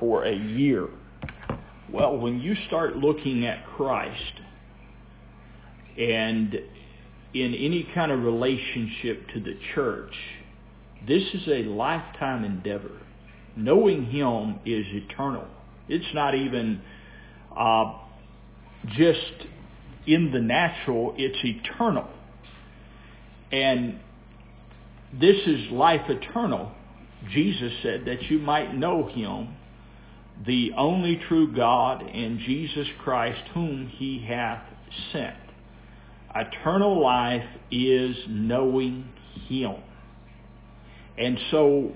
for a year. Well, when you start looking at Christ and in any kind of relationship to the church, this is a lifetime endeavor. Knowing Him is eternal. It's not even uh, just in the natural, it's eternal. And this is life eternal. Jesus said that you might know him, the only true God, and Jesus Christ whom he hath sent. Eternal life is knowing him. And so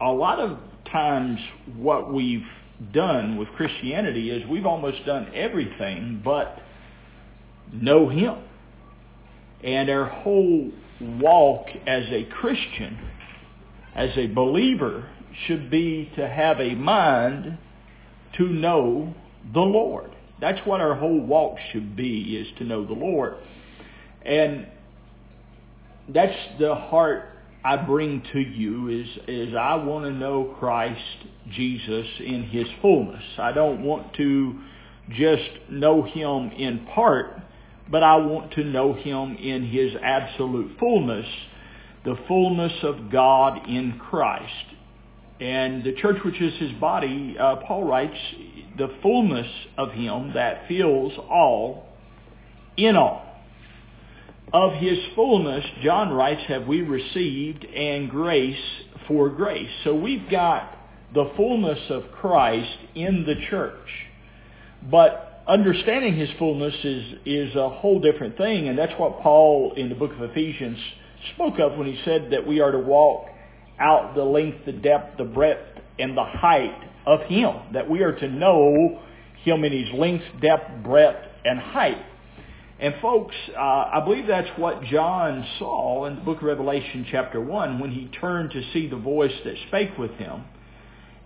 a lot of times what we've done with Christianity is we've almost done everything but know him. And our whole walk as a Christian, as a believer, should be to have a mind to know the Lord. That's what our whole walk should be, is to know the Lord. And that's the heart I bring to you is, is I want to know Christ Jesus in his fullness. I don't want to just know him in part, but I want to know him in his absolute fullness, the fullness of God in Christ. And the church which is his body, uh, Paul writes, the fullness of him that fills all in all. Of his fullness, John writes, have we received and grace for grace. So we've got the fullness of Christ in the church. But understanding his fullness is, is a whole different thing, and that's what Paul in the book of Ephesians spoke of when he said that we are to walk out the length, the depth, the breadth, and the height of him, that we are to know him in his length, depth, breadth, and height. And folks, uh, I believe that's what John saw in the book of Revelation chapter 1 when he turned to see the voice that spake with him.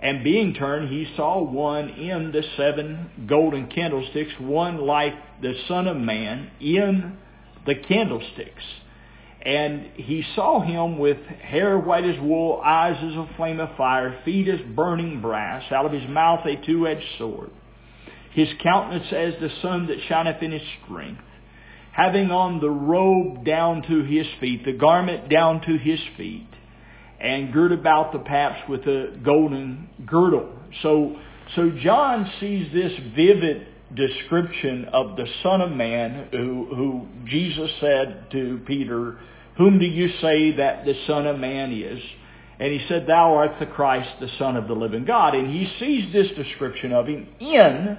And being turned, he saw one in the seven golden candlesticks, one like the Son of Man in the candlesticks. And he saw him with hair white as wool, eyes as a flame of fire, feet as burning brass, out of his mouth a two-edged sword. His countenance as the sun that shineth in his strength having on the robe down to his feet, the garment down to his feet, and girt about the paps with a golden girdle. So, so John sees this vivid description of the Son of Man who, who Jesus said to Peter, whom do you say that the Son of Man is? And he said, thou art the Christ, the Son of the living God. And he sees this description of him in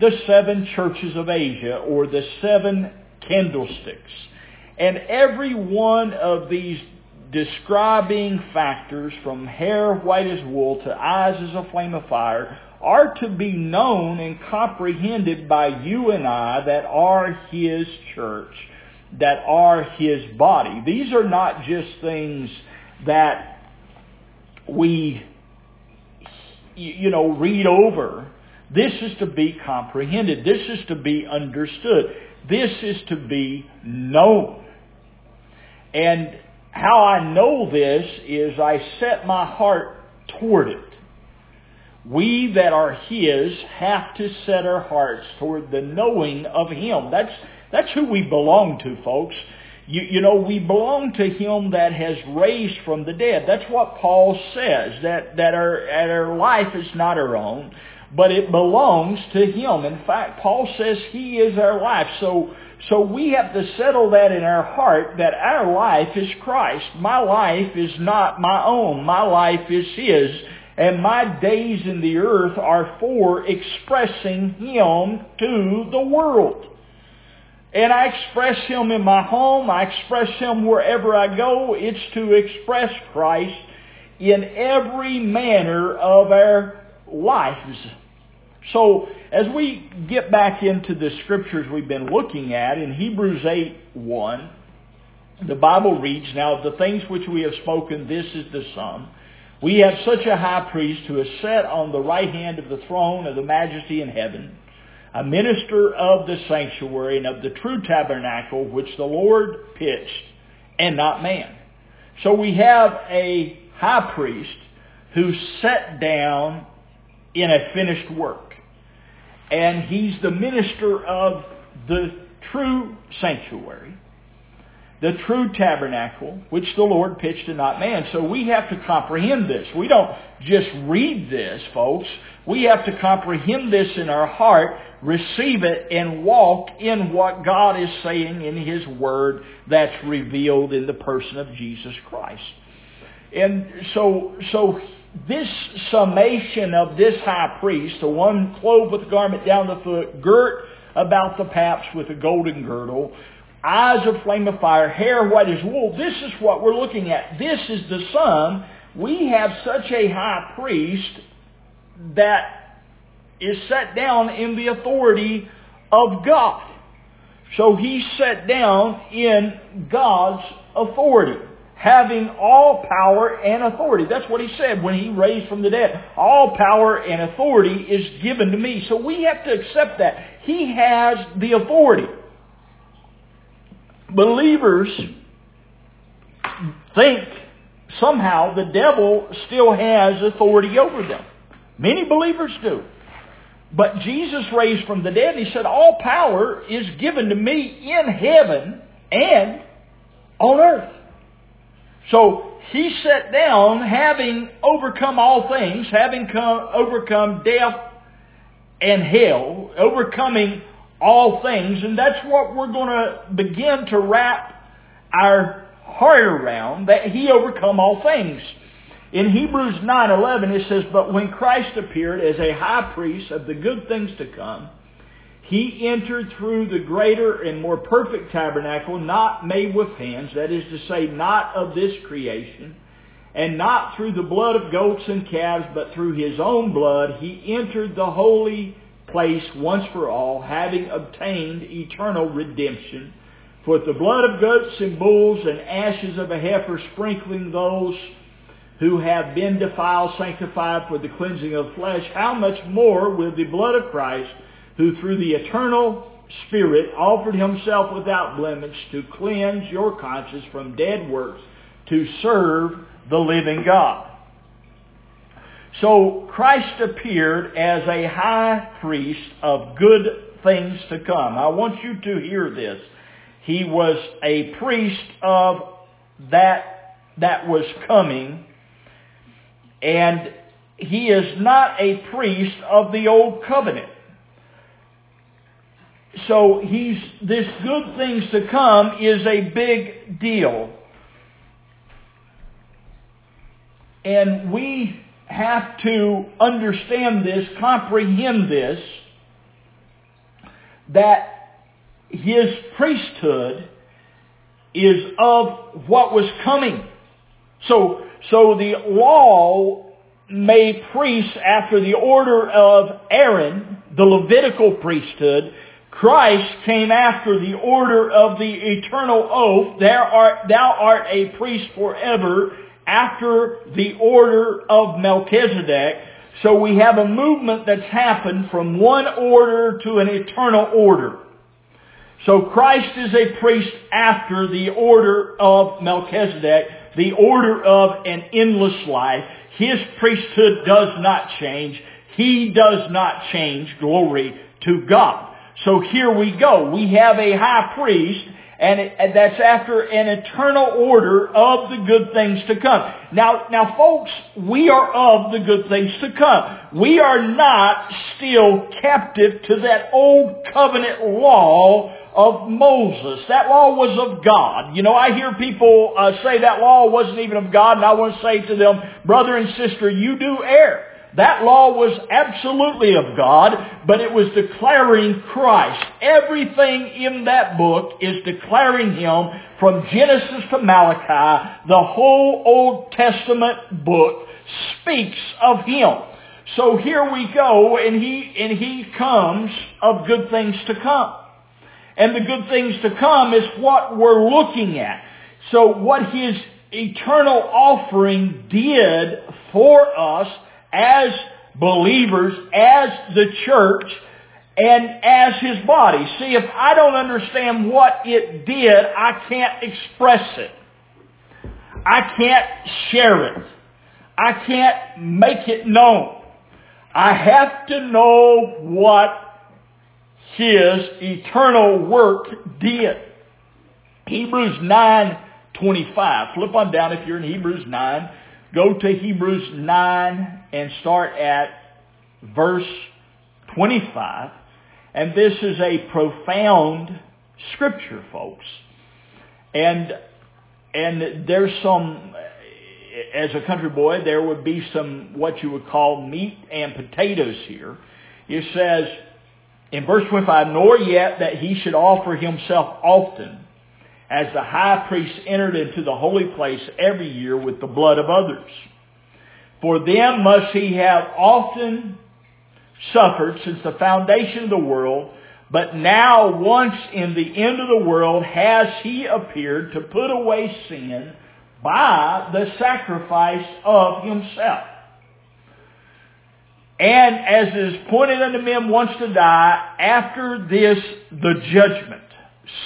the seven churches of Asia, or the seven candlesticks. And every one of these describing factors, from hair white as wool to eyes as a flame of fire, are to be known and comprehended by you and I that are His church, that are His body. These are not just things that we, you know, read over. This is to be comprehended. This is to be understood. This is to be known. And how I know this is I set my heart toward it. We that are His have to set our hearts toward the knowing of Him. That's, that's who we belong to, folks. You, you know, we belong to Him that has raised from the dead. That's what Paul says, that, that our, our life is not our own, but it belongs to Him. In fact, Paul says He is our life. So, so we have to settle that in our heart that our life is Christ. My life is not my own. My life is His. And my days in the earth are for expressing Him to the world. And I express Him in my home. I express Him wherever I go. It's to express Christ in every manner of our lives. So as we get back into the scriptures we've been looking at in Hebrews 8, 1, the Bible reads, Now the things which we have spoken, this is the sum. We have such a high priest who is set on the right hand of the throne of the majesty in heaven, a minister of the sanctuary and of the true tabernacle which the Lord pitched and not man. So we have a high priest who sat down in a finished work. And he's the minister of the true sanctuary, the true tabernacle, which the Lord pitched and not man. So we have to comprehend this. We don't just read this, folks. We have to comprehend this in our heart, receive it, and walk in what God is saying in His Word that's revealed in the person of Jesus Christ. And so, so this summation of this high priest, the one clothed with a garment down the foot, girt about the paps with a golden girdle, eyes of flame of fire, hair white as wool. This is what we're looking at. This is the Son. We have such a high priest that is set down in the authority of God. So he's set down in God's authority having all power and authority. That's what he said when he raised from the dead. All power and authority is given to me. So we have to accept that. He has the authority. Believers think somehow the devil still has authority over them. Many believers do. But Jesus raised from the dead, he said, all power is given to me in heaven and on earth. So he sat down having overcome all things, having come, overcome death and hell, overcoming all things. And that's what we're going to begin to wrap our heart around, that he overcome all things. In Hebrews 9.11 it says, But when Christ appeared as a high priest of the good things to come, he entered through the greater and more perfect tabernacle, not made with hands, that is to say, not of this creation, and not through the blood of goats and calves, but through his own blood, he entered the holy place once for all, having obtained eternal redemption. For the blood of goats and bulls and ashes of a heifer sprinkling those who have been defiled sanctified for the cleansing of flesh, how much more will the blood of Christ, who through the eternal Spirit offered himself without blemish to cleanse your conscience from dead works to serve the living God. So Christ appeared as a high priest of good things to come. I want you to hear this. He was a priest of that that was coming and he is not a priest of the old covenant. So he's, this good things to come is a big deal. And we have to understand this, comprehend this, that his priesthood is of what was coming. So, so the law made priests after the order of Aaron, the Levitical priesthood, Christ came after the order of the eternal oath, thou art, thou art a priest forever, after the order of Melchizedek. So we have a movement that's happened from one order to an eternal order. So Christ is a priest after the order of Melchizedek, the order of an endless life. His priesthood does not change. He does not change. Glory to God. So here we go. We have a high priest and, it, and that's after an eternal order of the good things to come. Now, now folks, we are of the good things to come. We are not still captive to that old covenant law of Moses. That law was of God. You know, I hear people uh, say that law wasn't even of God, and I want to say to them, brother and sister, you do err. That law was absolutely of God, but it was declaring Christ. Everything in that book is declaring Him from Genesis to Malachi. The whole Old Testament book speaks of Him. So here we go, and He, and He comes of good things to come. And the good things to come is what we're looking at. So what His eternal offering did for us as believers, as the church, and as his body. See, if I don't understand what it did, I can't express it. I can't share it. I can't make it known. I have to know what his eternal work did. Hebrews 9:25. Flip on down if you're in Hebrews 9. Go to Hebrews 9 and start at verse 25. And this is a profound scripture, folks. And and there's some as a country boy, there would be some what you would call meat and potatoes here. It says in verse 25, nor yet that he should offer himself often, as the high priest entered into the holy place every year with the blood of others. For them must he have often suffered since the foundation of the world, but now once in the end of the world has he appeared to put away sin by the sacrifice of himself. And as is pointed unto men once to die, after this the judgment.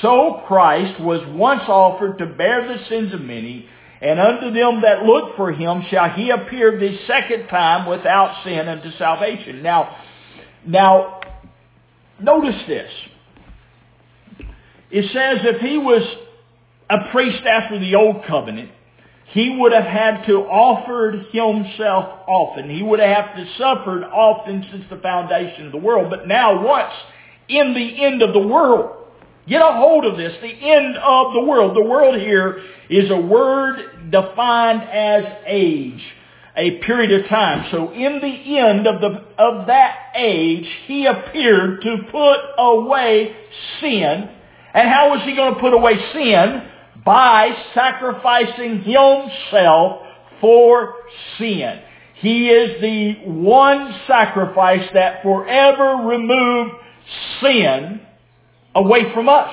So Christ was once offered to bear the sins of many, and unto them that look for him shall he appear the second time without sin unto salvation. Now, now, notice this. It says if he was a priest after the old covenant, he would have had to offered himself often. He would have to suffered often since the foundation of the world. But now once in the end of the world, get a hold of this, the end of the world. The world here is a word defined as age, a period of time. So in the end of, the, of that age, he appeared to put away sin. And how was he going to put away sin? by sacrificing himself for sin. He is the one sacrifice that forever removed sin away from us.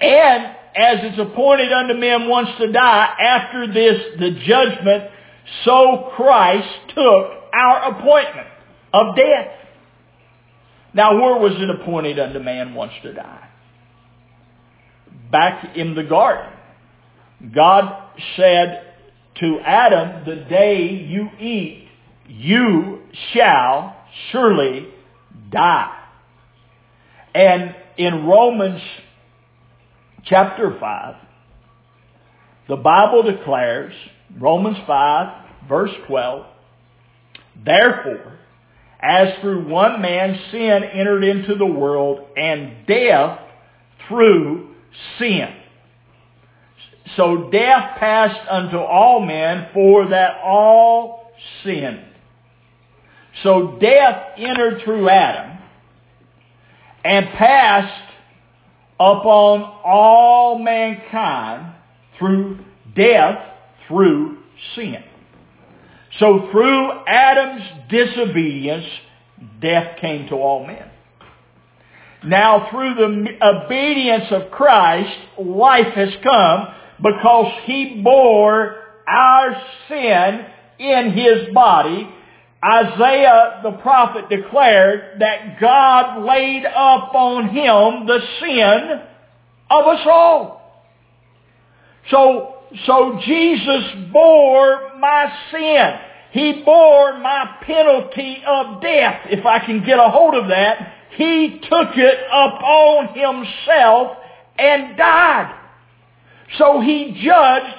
And as it's appointed unto men once to die, after this the judgment, so Christ took our appointment of death. Now where was it appointed unto man once to die? back in the garden. God said to Adam, the day you eat, you shall surely die. And in Romans chapter 5, the Bible declares, Romans 5, verse 12, Therefore, as through one man sin entered into the world, and death through sin. So death passed unto all men for that all sinned. So death entered through Adam and passed upon all mankind through death through sin. So through Adam's disobedience, death came to all men. Now through the obedience of Christ, life has come because he bore our sin in his body. Isaiah the prophet declared that God laid upon him the sin of us all. So, so Jesus bore my sin. He bore my penalty of death, if I can get a hold of that, he took it upon himself and died. So he judged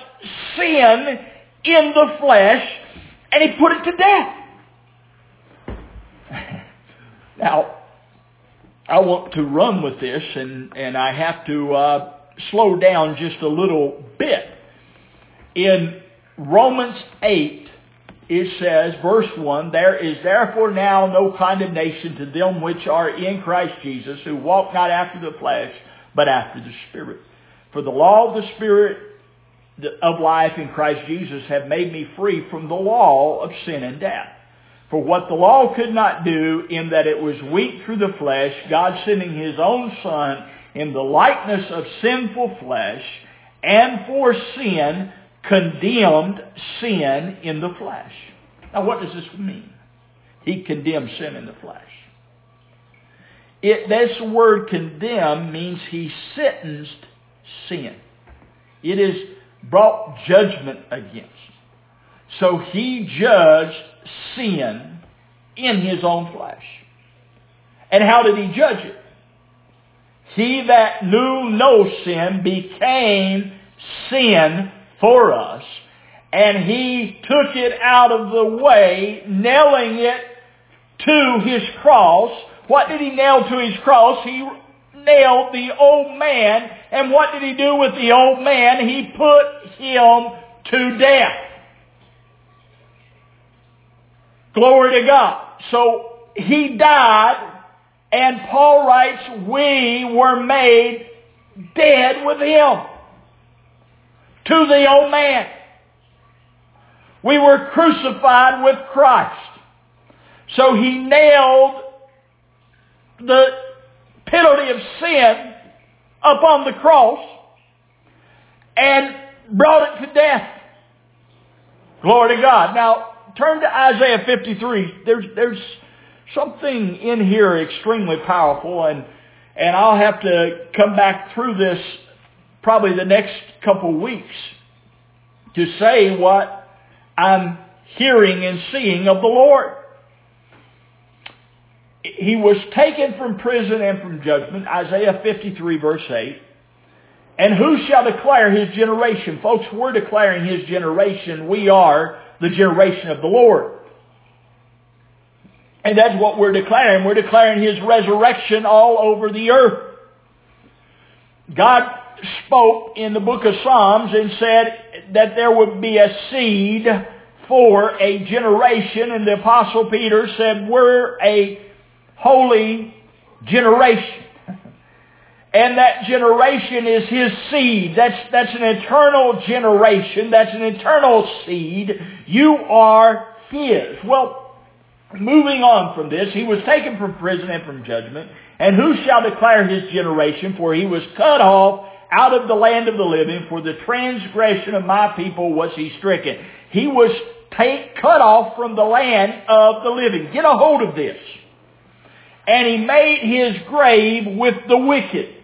sin in the flesh and he put it to death. Now, I want to run with this and, and I have to uh, slow down just a little bit. In Romans 8, it says, verse 1, There is therefore now no condemnation to them which are in Christ Jesus, who walk not after the flesh, but after the Spirit. For the law of the Spirit of life in Christ Jesus have made me free from the law of sin and death. For what the law could not do in that it was weak through the flesh, God sending his own Son in the likeness of sinful flesh, and for sin, condemned sin in the flesh. Now what does this mean? He condemned sin in the flesh. It, this word condemn means he sentenced sin. It is brought judgment against. So he judged sin in his own flesh. And how did he judge it? He that knew no sin became sin for us, and he took it out of the way, nailing it to his cross. What did he nail to his cross? He nailed the old man, and what did he do with the old man? He put him to death. Glory to God. So he died, and Paul writes, we were made dead with him to the old man. We were crucified with Christ. So he nailed the penalty of sin upon the cross and brought it to death. Glory to God. Now, turn to Isaiah 53. There's, there's something in here extremely powerful, and, and I'll have to come back through this probably the next couple weeks to say what I'm hearing and seeing of the Lord. He was taken from prison and from judgment, Isaiah 53 verse 8. And who shall declare his generation? Folks, we're declaring his generation. We are the generation of the Lord. And that's what we're declaring. We're declaring his resurrection all over the earth. God spoke in the book of Psalms and said that there would be a seed for a generation. And the apostle Peter said, we're a holy generation. And that generation is his seed. That's, that's an eternal generation. That's an eternal seed. You are his. Well, moving on from this, he was taken from prison and from judgment. And who shall declare his generation? For he was cut off out of the land of the living. For the transgression of my people was he stricken. He was take, cut off from the land of the living. Get a hold of this. And he made his grave with the wicked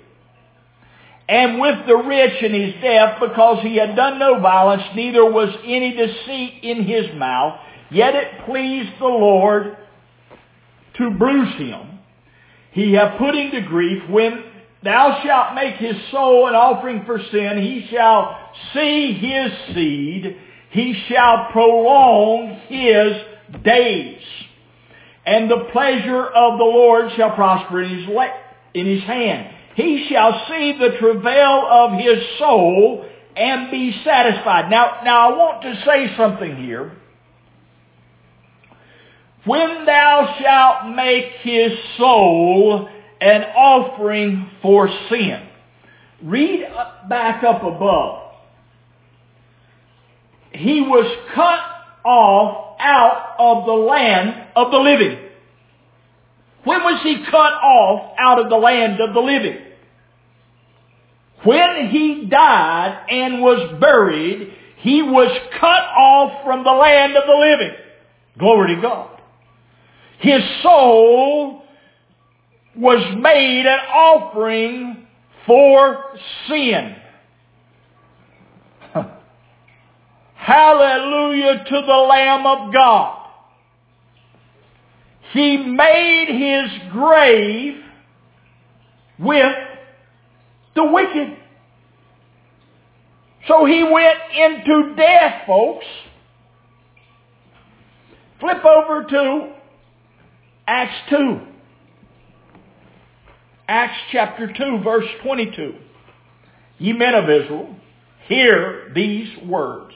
and with the rich in his death because he had done no violence, neither was any deceit in his mouth. Yet it pleased the Lord to bruise him. He hath put him to grief. When thou shalt make his soul an offering for sin, he shall see his seed. He shall prolong his days. And the pleasure of the Lord shall prosper in his, in his hand he shall see the travail of his soul and be satisfied. Now, now I want to say something here. When thou shalt make his soul an offering for sin. Read back up above. He was cut off out of the land of the living. When was he cut off out of the land of the living? When he died and was buried, he was cut off from the land of the living. Glory to God. His soul was made an offering for sin. Hallelujah to the Lamb of God. He made his grave with the wicked. So he went into death, folks. Flip over to Acts 2. Acts chapter 2, verse 22. Ye men of Israel, hear these words.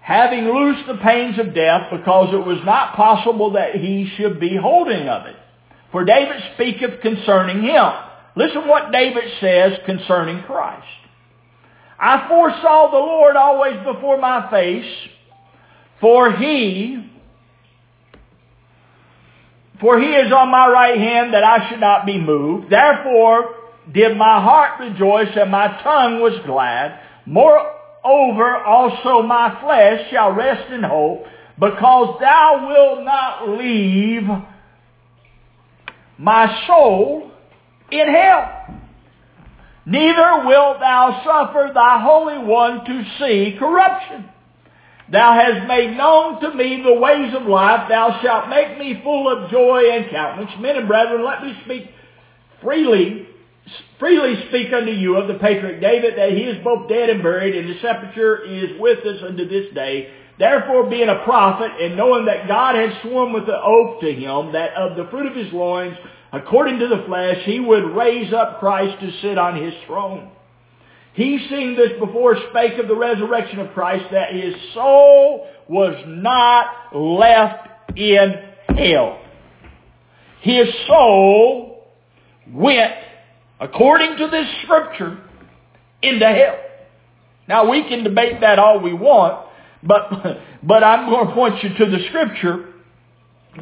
having loosed the pains of death, because it was not possible that he should be holding of it. For David speaketh concerning him. Listen what David says concerning Christ. I foresaw the Lord always before my face, for he For he is on my right hand that I should not be moved. Therefore did my heart rejoice and my tongue was glad. Moreover also my flesh shall rest in hope because thou wilt not leave my soul in hell. Neither wilt thou suffer thy Holy One to see corruption. Thou hast made known to me the ways of life. Thou shalt make me full of joy and countenance. Men and brethren, let me speak freely, freely speak unto you of the patriarch David, that he is both dead and buried, and his sepulchre is with us unto this day. Therefore, being a prophet, and knowing that God had sworn with the oath to him, that of the fruit of his loins, according to the flesh, he would raise up Christ to sit on his throne. He seeing this before spake of the resurrection of Christ that his soul was not left in hell. His soul went, according to this scripture, into hell. Now we can debate that all we want, but, but I'm going to point you to the scripture.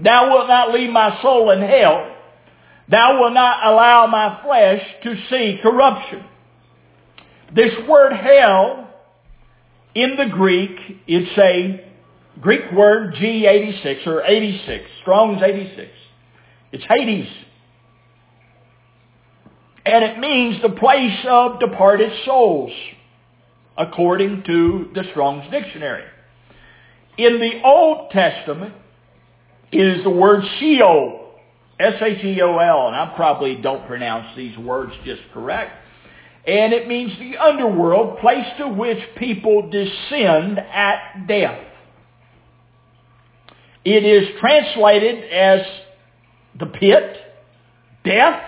Thou wilt not leave my soul in hell. Thou wilt not allow my flesh to see corruption. This word hell in the Greek, it's a Greek word G86 or 86, Strong's 86. It's Hades. And it means the place of departed souls, according to the Strong's dictionary. In the Old Testament, it is the word Sheol, S-H-E-O-L, and I probably don't pronounce these words just correct and it means the underworld, place to which people descend at death. It is translated as the pit, death,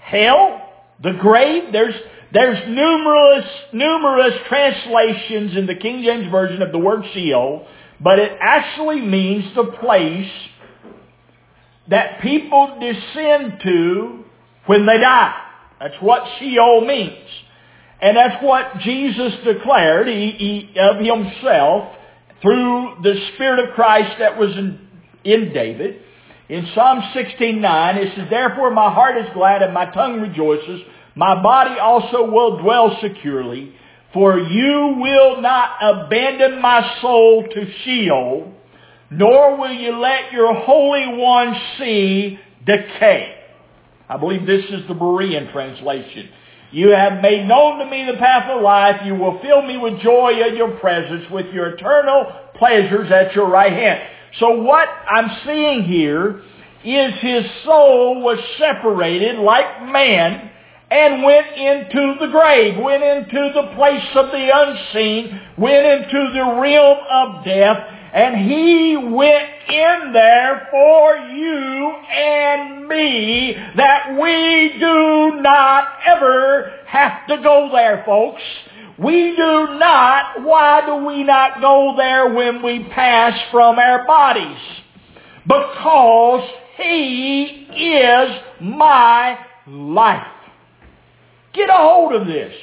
hell, the grave. There's, there's numerous, numerous translations in the King James Version of the word Sheol, but it actually means the place that people descend to when they die. That's what Sheol means. And that's what Jesus declared he, he, of himself through the Spirit of Christ that was in, in David. In Psalm 16:9, it says, Therefore my heart is glad and my tongue rejoices. My body also will dwell securely. For you will not abandon my soul to Sheol, nor will you let your Holy One see decay. I believe this is the Berean translation. You have made known to me the path of life. You will fill me with joy in your presence, with your eternal pleasures at your right hand. So what I'm seeing here is his soul was separated like man and went into the grave, went into the place of the unseen, went into the realm of death, and he went in there for you and me that we do not ever have to go there, folks. We do not. Why do we not go there when we pass from our bodies? Because He is my life. Get a hold of this.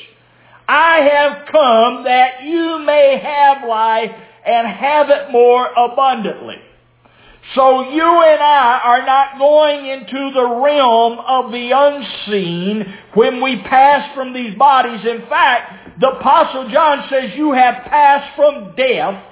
I have come that you may have life and have it more abundantly. So you and I are not going into the realm of the unseen when we pass from these bodies. In fact, the Apostle John says you have passed from death,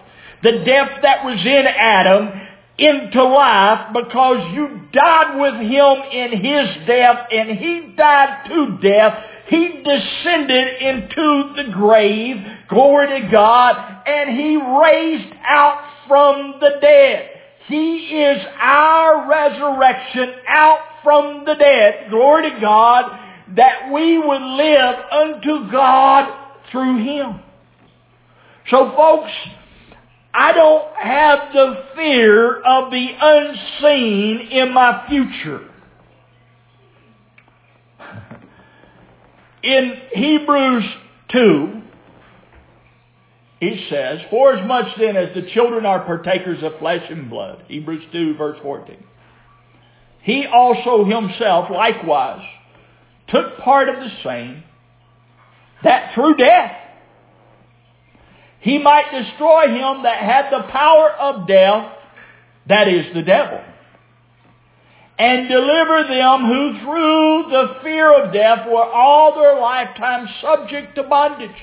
the death that was in Adam, into life because you died with him in his death and he died to death. He descended into the grave, glory to God, and he raised out from the dead. He is our resurrection out from the dead, glory to God, that we would live unto God through Him. So folks, I don't have the fear of the unseen in my future. In Hebrews 2, he says, For as much then as the children are partakers of flesh and blood, Hebrews 2 verse 14, he also himself likewise took part of the same, that through death he might destroy him that had the power of death, that is the devil, and deliver them who through the fear of death were all their lifetime subject to bondage.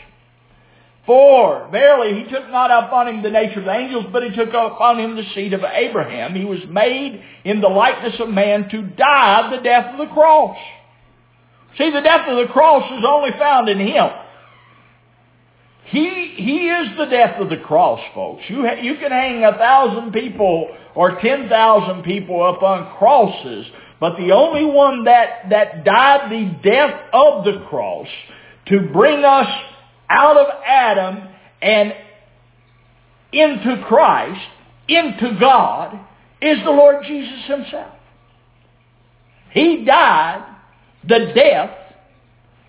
For verily he took not upon him the nature of the angels, but he took upon him the seed of Abraham. He was made in the likeness of man to die the death of the cross. See, the death of the cross is only found in him. He, he is the death of the cross, folks. You, ha- you can hang a thousand people or ten thousand people up on crosses, but the only one that, that died the death of the cross to bring us out of Adam and into Christ, into God, is the Lord Jesus himself. He died the death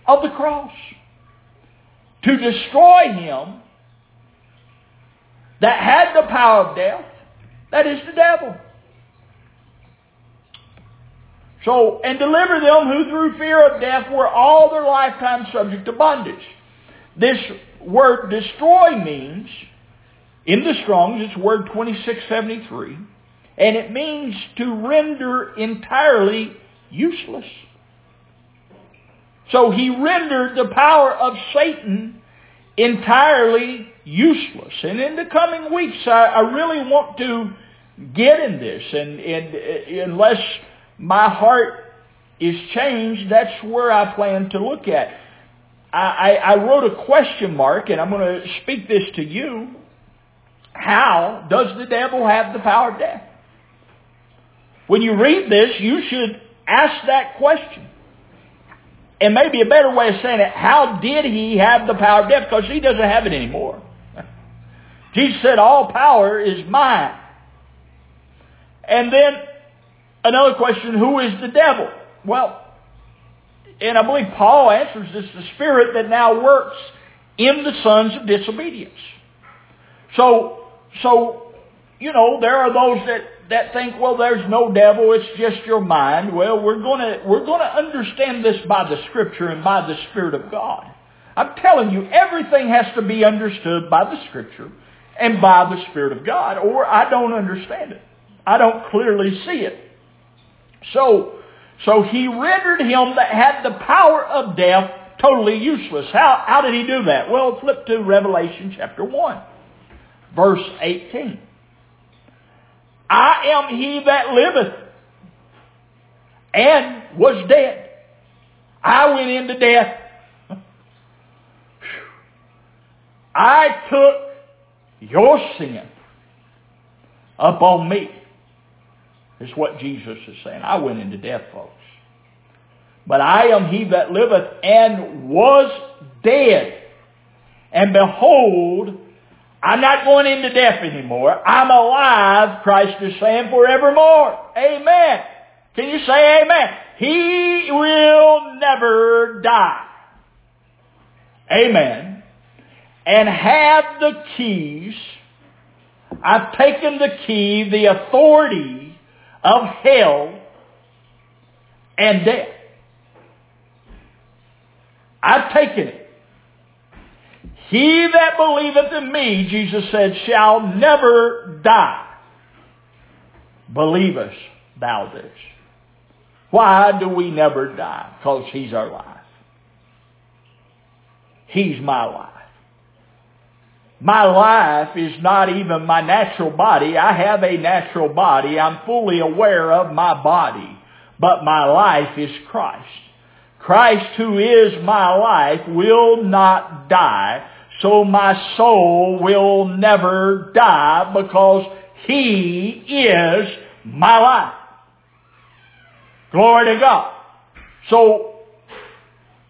of the cross to destroy him that had the power of death, that is the devil. So, and deliver them who through fear of death were all their lifetime subject to bondage. This word destroy means, in the Strong's, it's word 2673, and it means to render entirely useless. So he rendered the power of Satan entirely useless. And in the coming weeks, I, I really want to get in this. And, and uh, unless my heart is changed, that's where I plan to look at. I, I, I wrote a question mark, and I'm going to speak this to you. How does the devil have the power of death? When you read this, you should ask that question. And maybe a better way of saying it, how did he have the power of death? Because he doesn't have it anymore. Jesus said, all power is mine. And then another question, who is the devil? Well, and I believe Paul answers this, the spirit that now works in the sons of disobedience. So, so, you know, there are those that, that think, well, there's no devil, it's just your mind. Well, we're gonna, we're gonna understand this by the scripture and by the Spirit of God. I'm telling you, everything has to be understood by the scripture and by the Spirit of God, or I don't understand it. I don't clearly see it. So, so he rendered him that had the power of death totally useless. How, how did he do that? Well, flip to Revelation chapter 1, verse 18. I am he that liveth and was dead. I went into death. I took your sin upon me. Is what Jesus is saying. I went into death, folks. But I am he that liveth and was dead. And behold, I'm not going into death anymore. I'm alive, Christ is saying, forevermore. Amen. Can you say amen? He will never die. Amen. And have the keys. I've taken the key, the authority of hell and death. I've taken it. He that believeth in me, Jesus said, shall never die. Believest thou this? Why do we never die? Because he's our life. He's my life. My life is not even my natural body. I have a natural body. I'm fully aware of my body. But my life is Christ. Christ who is my life will not die. So my soul will never die because he is my life. Glory to God. So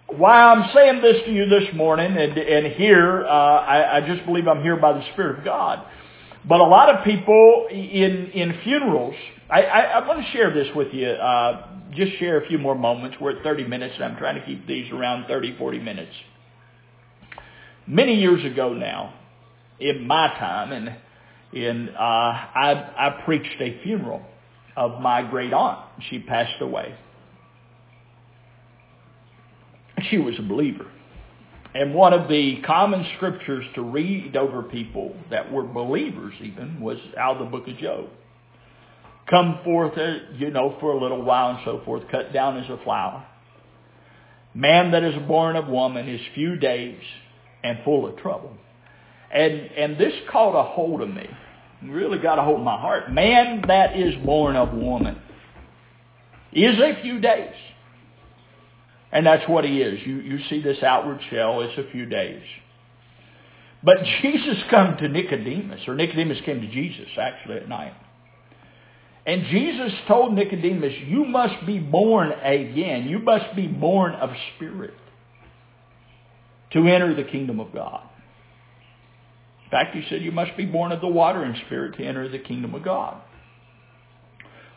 why I'm saying this to you this morning, and, and here, uh, I, I just believe I'm here by the Spirit of God. But a lot of people in, in funerals, I, I, I want to share this with you, uh, just share a few more moments. We're at 30 minutes, and I'm trying to keep these around 30, 40 minutes. Many years ago now, in my time, and in, uh, I, I preached a funeral of my great aunt. She passed away. She was a believer. And one of the common scriptures to read over people that were believers even was out of the book of Job. come forth, uh, you know, for a little while and so forth, cut down as a flower. Man that is born of woman is few days and full of trouble. And, and this caught a hold of me. Really got a hold of my heart. Man that is born of woman is a few days. And that's what he is. You, you see this outward shell, it's a few days. But Jesus come to Nicodemus, or Nicodemus came to Jesus actually at night. And Jesus told Nicodemus, you must be born again. You must be born of spirit to enter the kingdom of God. In fact, he said you must be born of the water and spirit to enter the kingdom of God.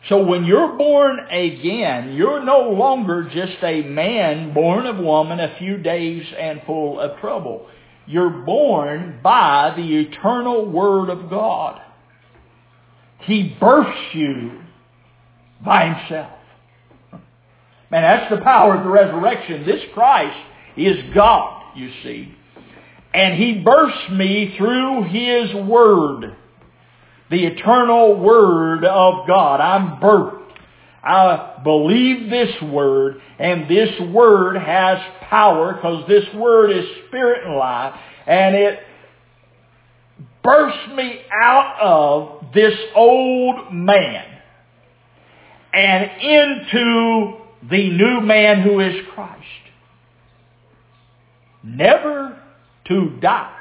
So when you're born again, you're no longer just a man born of woman a few days and full of trouble. You're born by the eternal Word of God. He births you by himself. Man, that's the power of the resurrection. This Christ is God, you see. And he bursts me through his word. The eternal word of God. I'm birthed. I believe this word, and this word has power because this word is spirit and life, and it bursts me out of this old man and into the new man who is Christ. Never to die.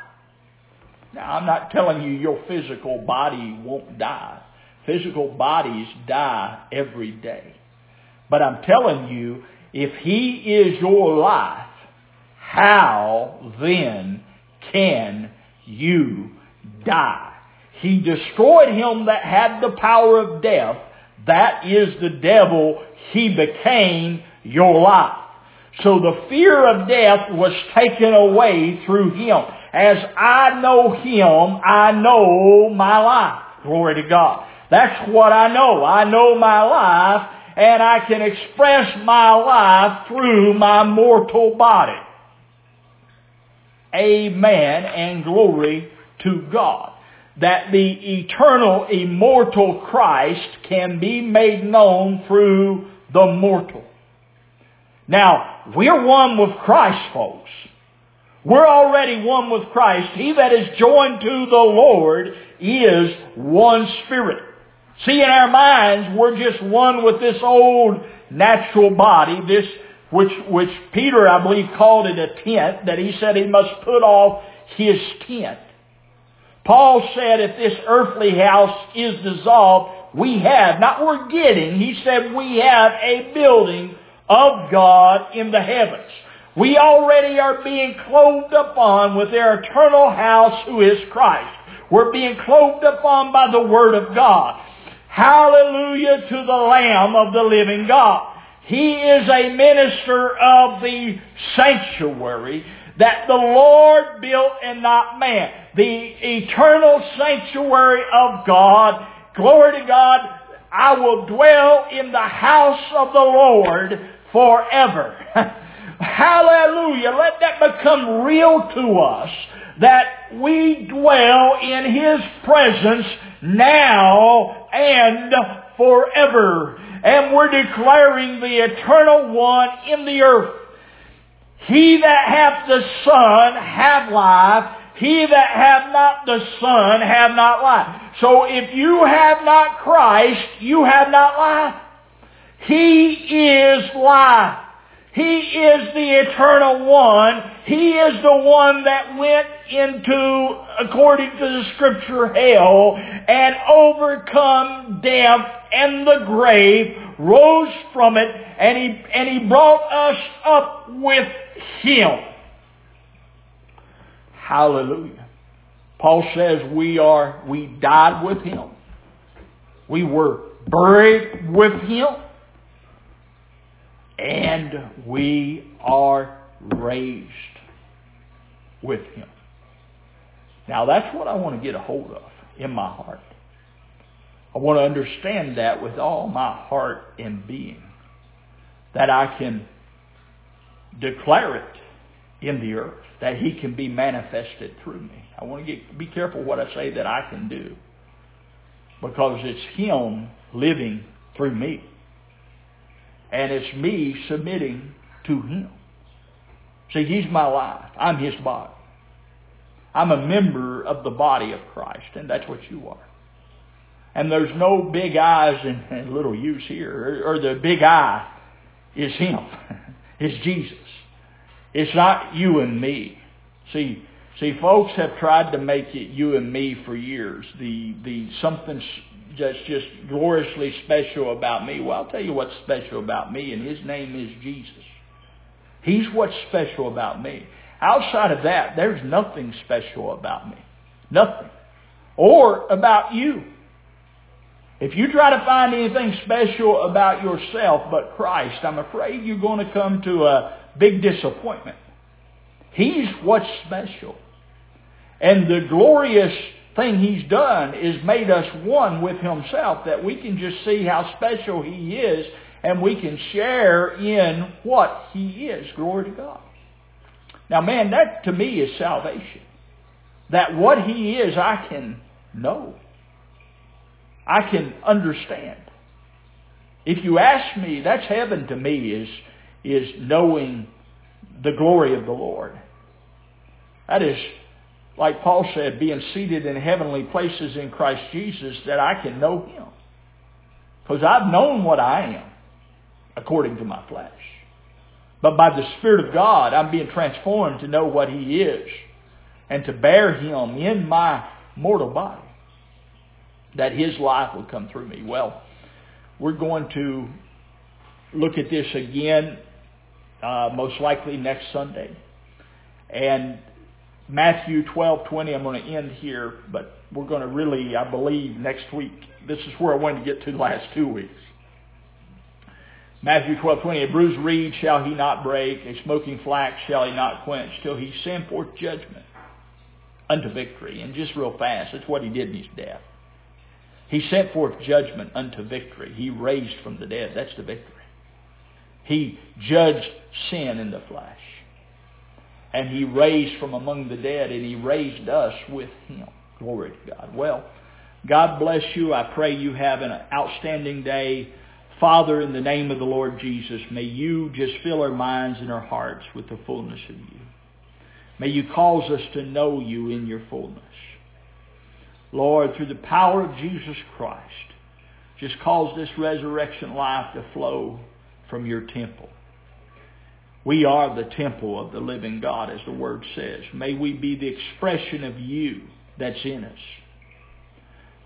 Now, I'm not telling you your physical body won't die. Physical bodies die every day. But I'm telling you, if he is your life, how then can you die. He destroyed him that had the power of death. That is the devil. He became your life. So the fear of death was taken away through him. As I know him, I know my life. Glory to God. That's what I know. I know my life and I can express my life through my mortal body. Amen and glory to God. That the eternal, immortal Christ can be made known through the mortal. Now, we're one with Christ, folks. We're already one with Christ. He that is joined to the Lord is one spirit. See, in our minds, we're just one with this old natural body, this which, which Peter, I believe, called it a tent, that he said he must put off his tent. Paul said if this earthly house is dissolved, we have, not we're getting, he said we have a building of God in the heavens. We already are being clothed upon with their eternal house who is Christ. We're being clothed upon by the Word of God. Hallelujah to the Lamb of the living God. He is a minister of the sanctuary that the Lord built and not man. The eternal sanctuary of God. Glory to God. I will dwell in the house of the Lord forever. Hallelujah. Let that become real to us that we dwell in His presence now and forever. And we're declaring the eternal one in the earth. He that hath the Son hath life. He that hath not the Son hath not life. So if you have not Christ, you have not life. He is life. He is the eternal one. He is the one that went into, according to the scripture, hell and overcome death and the grave, rose from it, and he, and he brought us up with him. Hallelujah. Paul says we are, we died with him. We were buried with him and we are raised with him. Now that's what I want to get a hold of in my heart. I want to understand that with all my heart and being. That I can declare it in the earth. That he can be manifested through me. I want to get, be careful what I say that I can do. because it's Him living through me. And it's me submitting to Him. See, He's my life. I'm His body. I'm a member of the body of Christ, and that's what you are. And there's no big eyes and, little use here, or, the big eye is Him. it's Jesus. It's not you and me. See, see, folks have tried to make it you and me for years. The the something that's just gloriously special about me. Well, I'll tell you what's special about me, and His name is Jesus. He's what's special about me. Outside of that, there's nothing special about me. Nothing. Or about you. If you try to find anything special about yourself but Christ, I'm afraid you're going to come to a big disappointment. He's what's special. And the glorious thing he's done is made us one with himself that we can just see how special he is and we can share in what he is. Glory to God. Now man, that to me is salvation. That what he is I can know. I can understand. If you ask me, that's heaven to me is, is knowing the glory of the Lord. That is, like Paul said, being seated in heavenly places in Christ Jesus, that I can know Him. Because I've known what I am, according to my flesh. But by the Spirit of God, I'm being transformed to know what He is and to bear Him in my mortal body that his life will come through me. Well, we're going to look at this again, uh, most likely next Sunday. And Matthew 12:20, I'm going to end here, but we're going to really, I believe, next week. This is where I wanted to get to the last two weeks. Matthew 12:20, a bruised reed shall he not break, a smoking flax shall he not quench, till he send forth judgment unto victory. And just real fast, that's what he did in his death. He sent forth judgment unto victory. He raised from the dead. That's the victory. He judged sin in the flesh. And he raised from among the dead, and he raised us with him. Glory to God. Well, God bless you. I pray you have an outstanding day. Father, in the name of the Lord Jesus, may you just fill our minds and our hearts with the fullness of you. May you cause us to know you in your fullness. Lord, through the power of Jesus Christ, just cause this resurrection life to flow from your temple. We are the temple of the living God, as the word says. May we be the expression of you that's in us.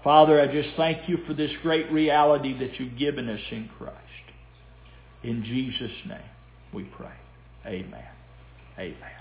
Father, I just thank you for this great reality that you've given us in Christ. In Jesus' name we pray. Amen. Amen.